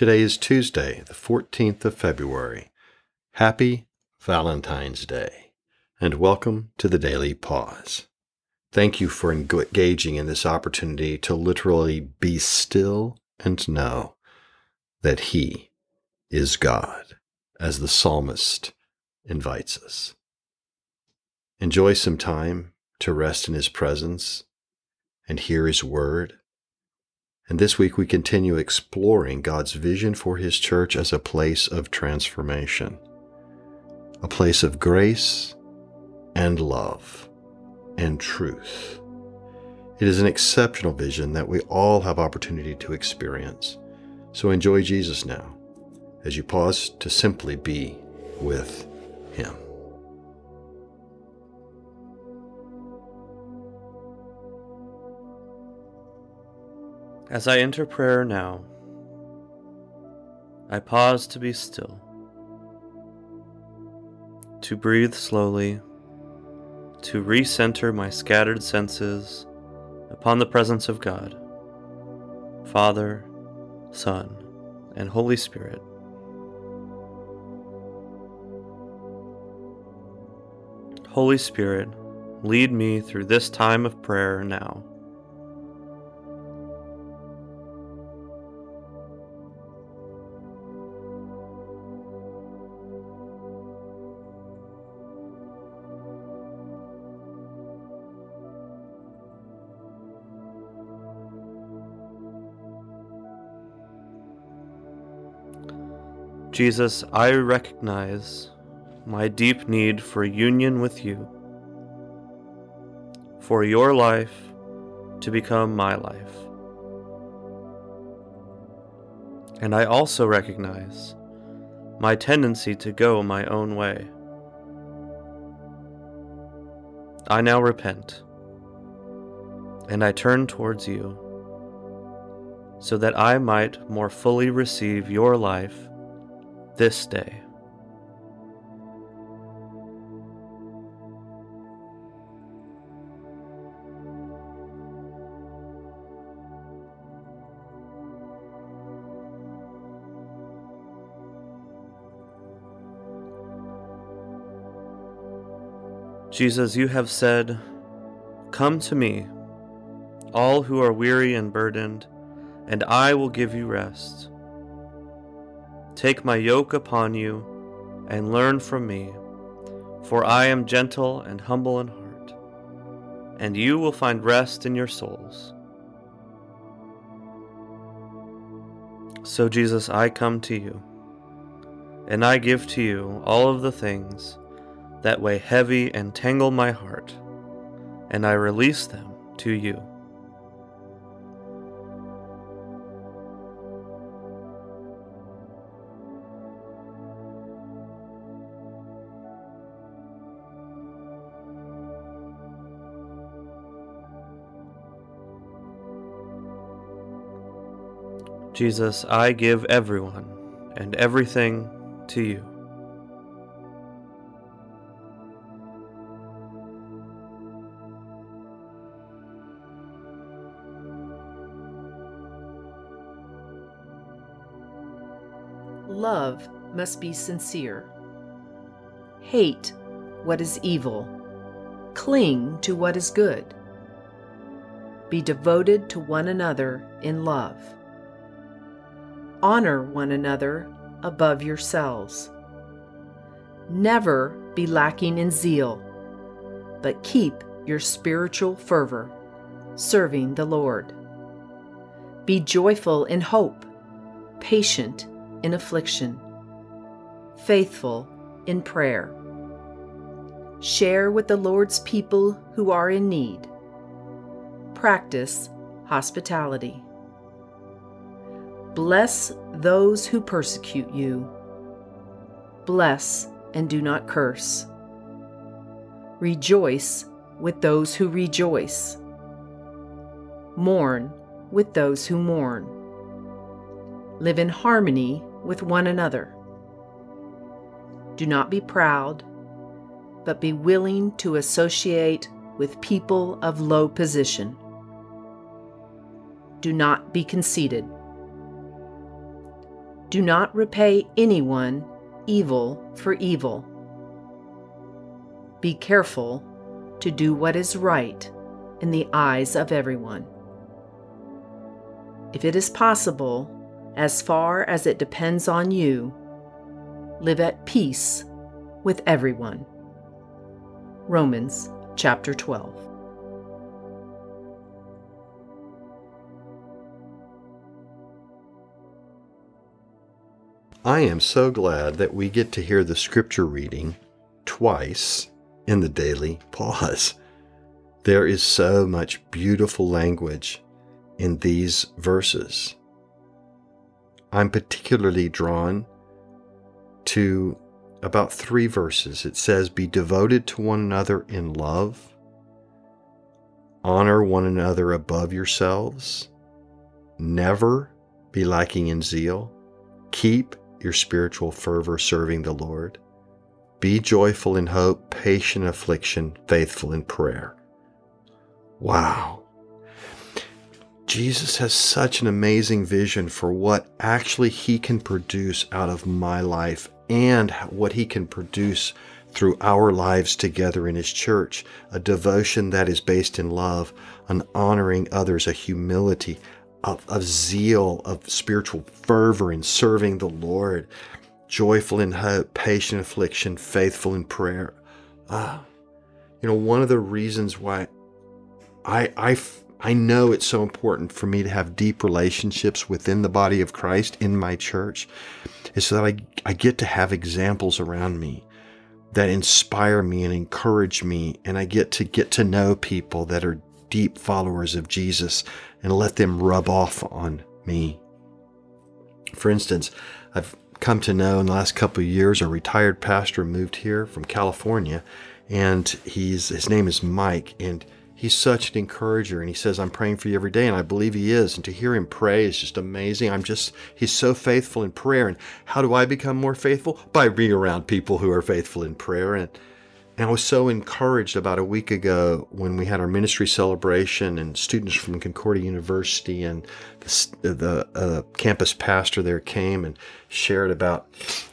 Today is Tuesday, the 14th of February. Happy Valentine's Day, and welcome to the Daily Pause. Thank you for engaging in this opportunity to literally be still and know that He is God, as the psalmist invites us. Enjoy some time to rest in His presence and hear His word and this week we continue exploring God's vision for His church as a place of transformation, a place of grace and love and truth. It is an exceptional vision that we all have opportunity to experience. So enjoy Jesus now as you pause to simply be with Him. As I enter prayer now, I pause to be still, to breathe slowly, to recenter my scattered senses upon the presence of God, Father, Son, and Holy Spirit. Holy Spirit, lead me through this time of prayer now. Jesus, I recognize my deep need for union with you, for your life to become my life. And I also recognize my tendency to go my own way. I now repent, and I turn towards you, so that I might more fully receive your life this day. Jesus, you have said, Come to me, all who are weary and burdened, and I will give you rest. Take my yoke upon you and learn from me, for I am gentle and humble in heart, and you will find rest in your souls. So, Jesus, I come to you, and I give to you all of the things that weigh heavy and tangle my heart, and I release them to you. Jesus, I give everyone and everything to you. Love must be sincere. Hate what is evil. Cling to what is good. Be devoted to one another in love. Honor one another above yourselves. Never be lacking in zeal, but keep your spiritual fervor, serving the Lord. Be joyful in hope, patient in affliction, faithful in prayer. Share with the Lord's people who are in need. Practice hospitality. Bless those who persecute you. Bless and do not curse. Rejoice with those who rejoice. Mourn with those who mourn. Live in harmony with one another. Do not be proud, but be willing to associate with people of low position. Do not be conceited Do not repay anyone evil for evil. Be careful to do what is right in the eyes of everyone. If it is possible, as far as it depends on you, live at peace with everyone. Romans chapter 12. I am so glad that we get to hear the scripture reading twice in the daily pause. There is so much beautiful language in these verses. I'm particularly drawn to about three verses. It says, Be devoted to one another in love, honor one another above yourselves, never be lacking in zeal, keep your spiritual fervor serving the Lord, be joyful in hope, patient in affliction, faithful in prayer. Wow. Jesus has such an amazing vision for what actually he can produce out of my life and what he can produce through our lives together in his church. A devotion that is based in love, an honoring others, a humility, of, of zeal, of spiritual fervor in serving the Lord, joyful in hope, patient in affliction, faithful in prayer. Ah, you know, one of the reasons why I, I I know it's so important for me to have deep relationships within the body of Christ in my church is so that I, I get to have examples around me that inspire me and encourage me. And I get to get to know people that are deep followers of Jesus and let them rub off on me. For instance, I've come to know in the last couple of years a retired pastor moved here from California and he's his name is Mike and he's such an encourager and he says i'm praying for you every day and i believe he is and to hear him pray is just amazing i'm just he's so faithful in prayer and how do i become more faithful by being around people who are faithful in prayer and and I was so encouraged about a week ago when we had our ministry celebration and students from Concordia University and the, the uh, campus pastor there came and shared about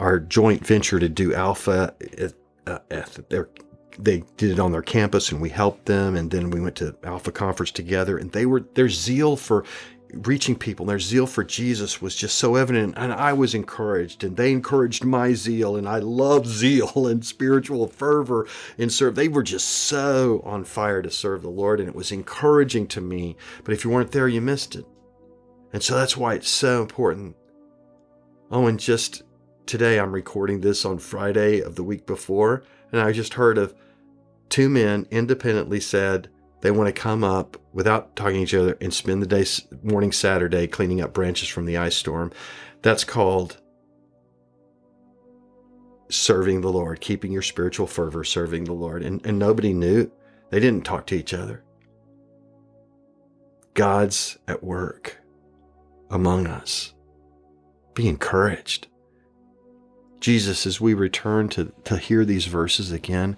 our joint venture to do Alpha at, uh, at their they did it on their campus and we helped them. And then we went to alpha conference together and they were their zeal for reaching people. Their zeal for jesus was just so evident and i was encouraged and they encouraged my zeal and i love zeal and spiritual fervor in serve. They were just so on fire to serve the lord and it was encouraging to me but if you weren't there you missed it. And so that's why it's so important. Oh and just today i'm recording this on friday of the week before and i just heard of two men independently said they want to come up without talking to each other and spend the day morning Saturday cleaning up branches from the ice storm. That's called serving the Lord, keeping your spiritual fervor, serving the Lord. And, and nobody knew. They didn't talk to each other. God's at work among us. Be encouraged. Jesus, as we return to, to hear these verses again,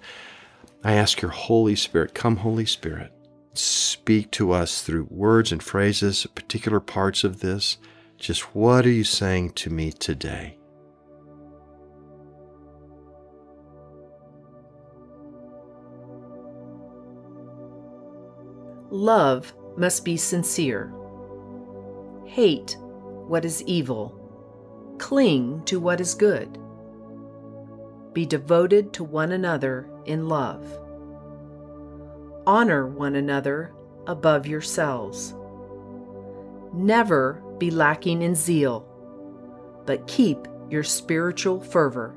I ask your Holy Spirit, come, Holy Spirit, speak to us through words and phrases, particular parts of this. Just what are you saying to me today? Love must be sincere. Hate what is evil. Cling to what is good. Be devoted to one another in love. Honor one another above yourselves. Never be lacking in zeal, but keep your spiritual fervor,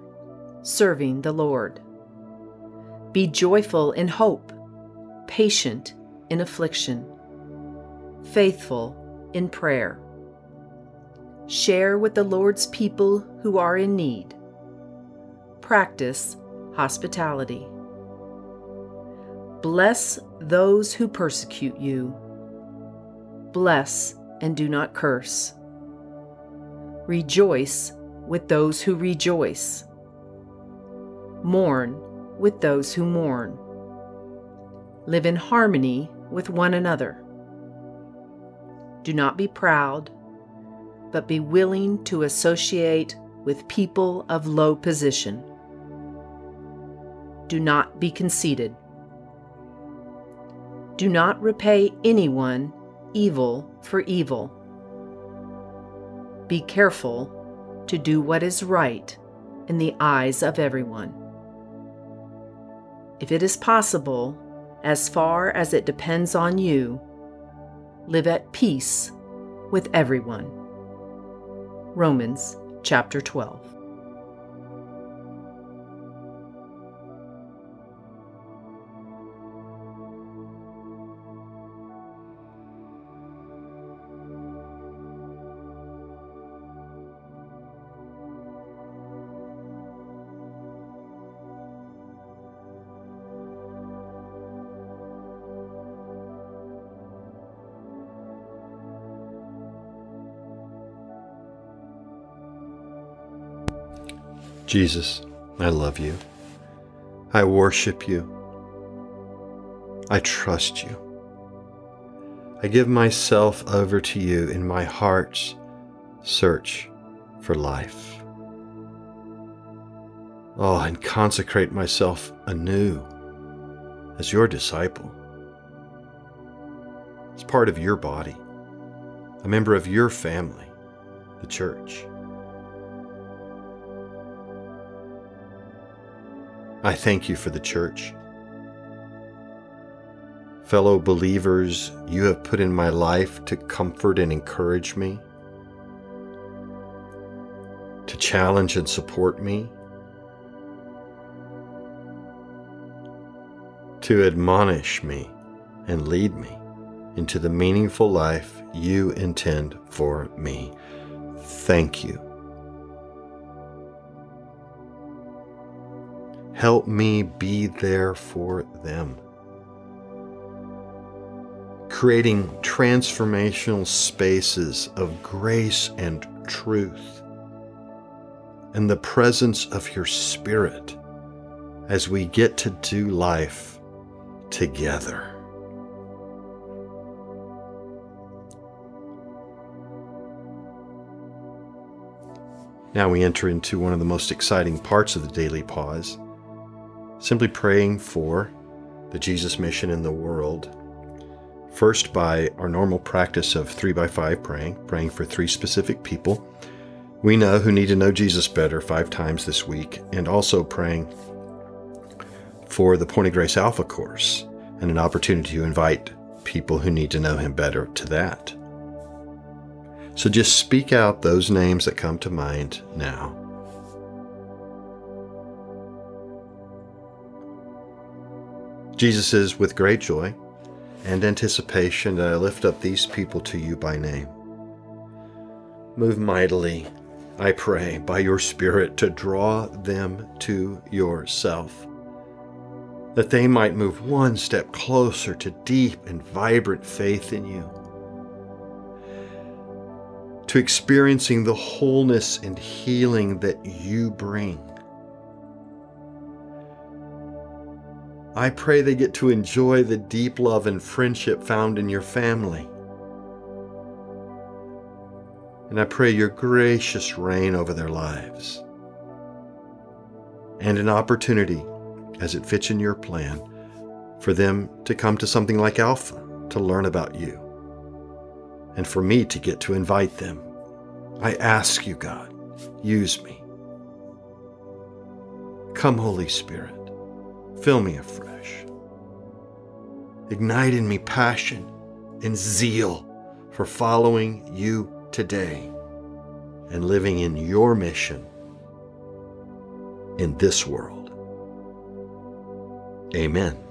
serving the Lord. Be joyful in hope, patient in affliction, faithful in prayer. Share with the Lord's people who are in need. Practice hospitality. Bless those who persecute you. Bless and do not curse. Rejoice with those who rejoice. Mourn with those who mourn. Live in harmony with one another. Do not be proud, but be willing to associate with people of low position. Do not be conceited. Do not repay anyone evil for evil. Be careful to do what is right in the eyes of everyone. If it is possible, as far as it depends on you, live at peace with everyone. Romans chapter 12. Jesus, I love you. I worship you. I trust you. I give myself over to you in my heart's search for life. Oh, and consecrate myself anew as your disciple, as part of your body, a member of your family, the church. I thank you for the church. Fellow believers, you have put in my life to comfort and encourage me, to challenge and support me, to admonish me and lead me into the meaningful life you intend for me. Thank you. Help me be there for them. Creating transformational spaces of grace and truth and the presence of your Spirit as we get to do life together. Now we enter into one of the most exciting parts of the daily pause simply praying for the Jesus mission in the world. First, by our normal practice of three by five praying, praying for three specific people we know who need to know Jesus better five times this week, and also praying for the Point of Grace Alpha course and an opportunity to invite people who need to know Him better to that. So just speak out those names that come to mind now. Jesus says, with great joy and anticipation that I lift up these people to you by name. Move mightily, I pray, by your Spirit to draw them to yourself, that they might move one step closer to deep and vibrant faith in you, to experiencing the wholeness and healing that you bring I pray they get to enjoy the deep love and friendship found in your family. And I pray your gracious reign over their lives. And an opportunity, as it fits in your plan, for them to come to something like Alpha to learn about you. And for me to get to invite them. I ask you, God, use me. Come, Holy Spirit. Fill me afresh. Ignite in me passion and zeal for following you today and living in your mission in this world. Amen.